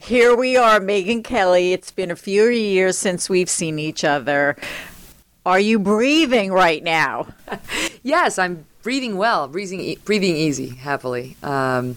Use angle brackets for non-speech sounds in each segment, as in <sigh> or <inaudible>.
Here we are, Megyn Kelly. It's been a few years since we've seen each other. Are you breathing right now? <laughs> Yes, I'm breathing well, breathing e- breathing easy, happily. Um,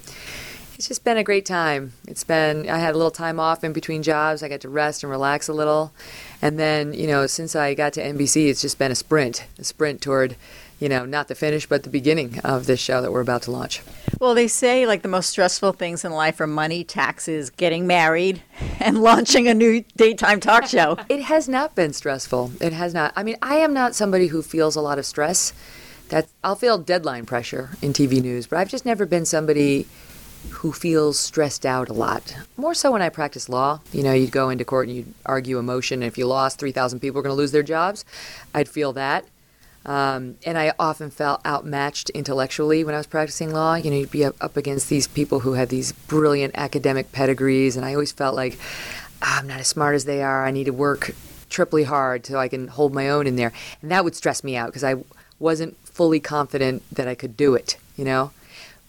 it's just been a great time. It's been I had a little time off in between jobs. I got to rest and relax a little, and then you know since I got to NBC, it's just been a sprint, a sprint toward, you know, not the finish but the beginning of this show that we're about to launch. Well, they say like the most stressful things in life are money, taxes, getting married, <laughs> and launching a new daytime talk show. <laughs> It has not been stressful. It has not. I mean, I am not somebody who feels a lot of stress. That I'll feel deadline pressure in TV news, but I've just never been somebody who feels stressed out a lot. More so when I practice law. You know, you'd go into court and you'd argue a motion, and if you lost, 3,000 people are going to lose their jobs. I'd feel that. Um, and I often felt outmatched intellectually when I was practicing law. You know, you'd be up, up against these people who had these brilliant academic pedigrees, and I always felt like "Ah, I'm not as smart as they are. I need to work triply hard so I can hold my own in there. And that would stress me out because I wasn't fully confident that I could do it, you know?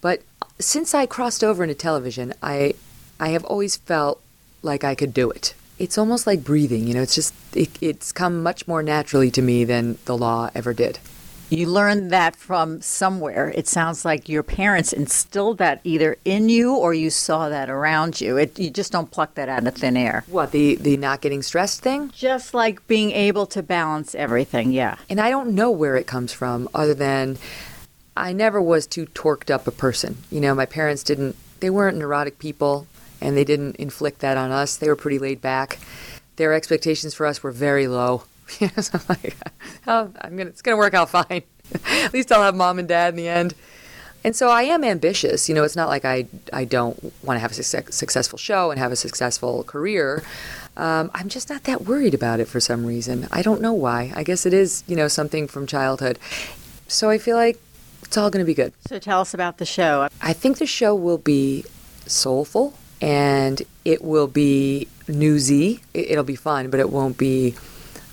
But since I crossed over into television, I I have always felt like I could do it. It's almost like breathing, you know, it's just it, it's come much more naturally to me than the law ever did. You learned that from somewhere. It sounds like your parents instilled that either in you or you saw that around you. It, you just don't pluck that out of thin air. What, the the not getting stressed thing? Just like being able to balance everything, yeah. And I don't know where it comes from other than I never was too torqued up a person. You know, my parents didn't, they weren't neurotic people and they didn't inflict that on us. They were pretty laid back. Their expectations for us were very low. <laughs> So I'm like, <laughs> oh, I'm gonna, it's going to work out fine. <laughs> At least I'll have mom and dad in the end. And so I am ambitious. You know, it's not like I, I don't want to have a success, successful show and have a successful career. Um, I'm just not that worried about it for some reason. I don't know why. I guess it is, you know, something from childhood. So I feel like it's all going to be good. So tell us about the show. I think the show will be soulful and it will be newsy. It- It'll be fun, but it won't be.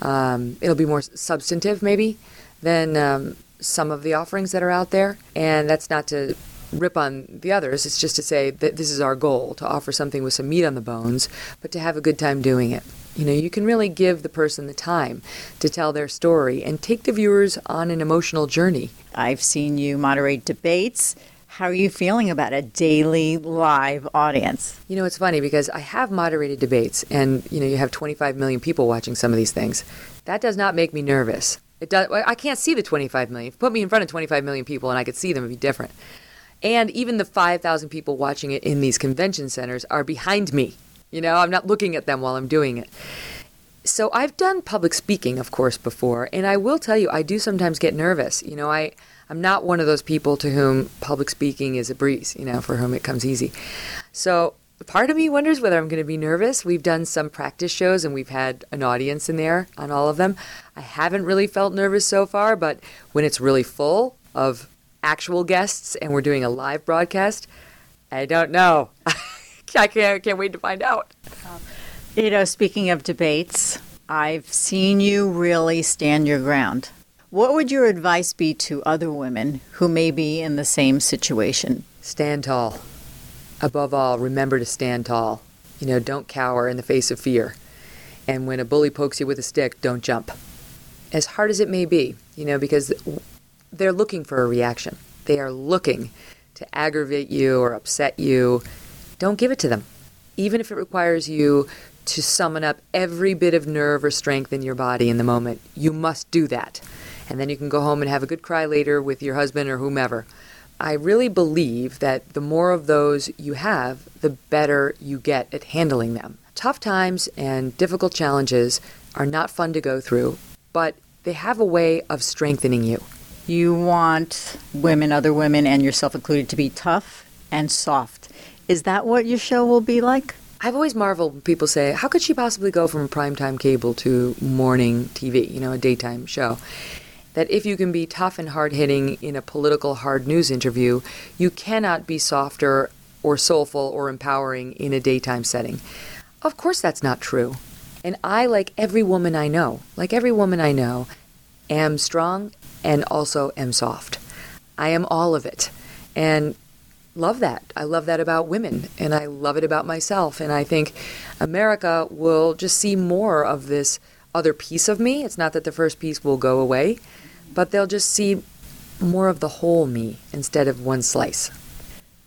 Um, it'll be more substantive, maybe, than um, some of the offerings that are out there. And that's not to rip on the others. It's just to say that this is our goal to offer something with some meat on the bones, but to have a good time doing it. You know, you can really give the person the time to tell their story and take the viewers on an emotional journey. I've seen you moderate debates. How are you feeling about a daily live audience? You know, it's funny because I have moderated debates, and you know, you have 25 million people watching some of these things. That does not make me nervous. It does. I can't see the 25 million. Put me in front of 25 million people, and I could see them. It'd be different. And even the 5,000 people watching it in these convention centers are behind me. You know, I'm not looking at them while I'm doing it. So I've done public speaking, of course, before, and I will tell you, I do sometimes get nervous. You know, I I'm not one of those people to whom public speaking is a breeze. You know, for whom it comes easy. So part of me wonders whether I'm going to be nervous. We've done some practice shows, and we've had an audience in there on all of them. I haven't really felt nervous so far, but when it's really full of actual guests and we're doing a live broadcast, I don't know. <laughs> I can't can't wait to find out. Um, you know, speaking of debates, I've seen you really stand your ground. What would your advice be to other women who may be in the same situation? Stand tall. Above all, remember to stand tall. You know, don't cower in the face of fear. And when a bully pokes you with a stick, don't jump. As hard as it may be, you know, because they're looking for a reaction. They are looking to aggravate you or upset you. Don't give it to them. Even if it requires you to summon up every bit of nerve or strength in your body in the moment, you must do that. And then you can go home and have a good cry later with your husband or whomever. I really believe that the more of those you have, the better you get at handling them. Tough times and difficult challenges are not fun to go through, but they have a way of strengthening you. You want women, other women, and yourself included, to be tough and soft. Is that what your show will be like? I've always marveled when people say, how could she possibly go from a primetime cable to morning TV, you know, a daytime show? That if you can be tough and hard hitting in a political hard news interview, you cannot be softer or soulful or empowering in a daytime setting. Of course, that's not true. And I, like every woman I know, like every woman I know, am strong and also am soft. I am all of it. And love that. I love that about women and I love it about myself. And I think America will just see more of this other piece of me. It's not that the first piece will go away, but they'll just see more of the whole me instead of one slice.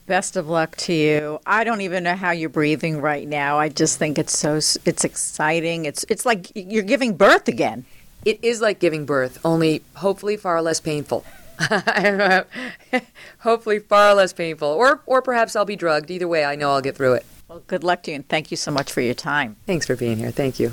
Best of luck to you. I don't even know how you're breathing right now. I just think it's so it's exciting. It's it's like you're giving birth again. It is like giving birth, only hopefully far less painful. <laughs> hopefully far less painful or or perhaps I'll be drugged. Either way, I know I'll get through it. Well, good luck to you and thank you so much for your time. Thanks for being here. Thank you.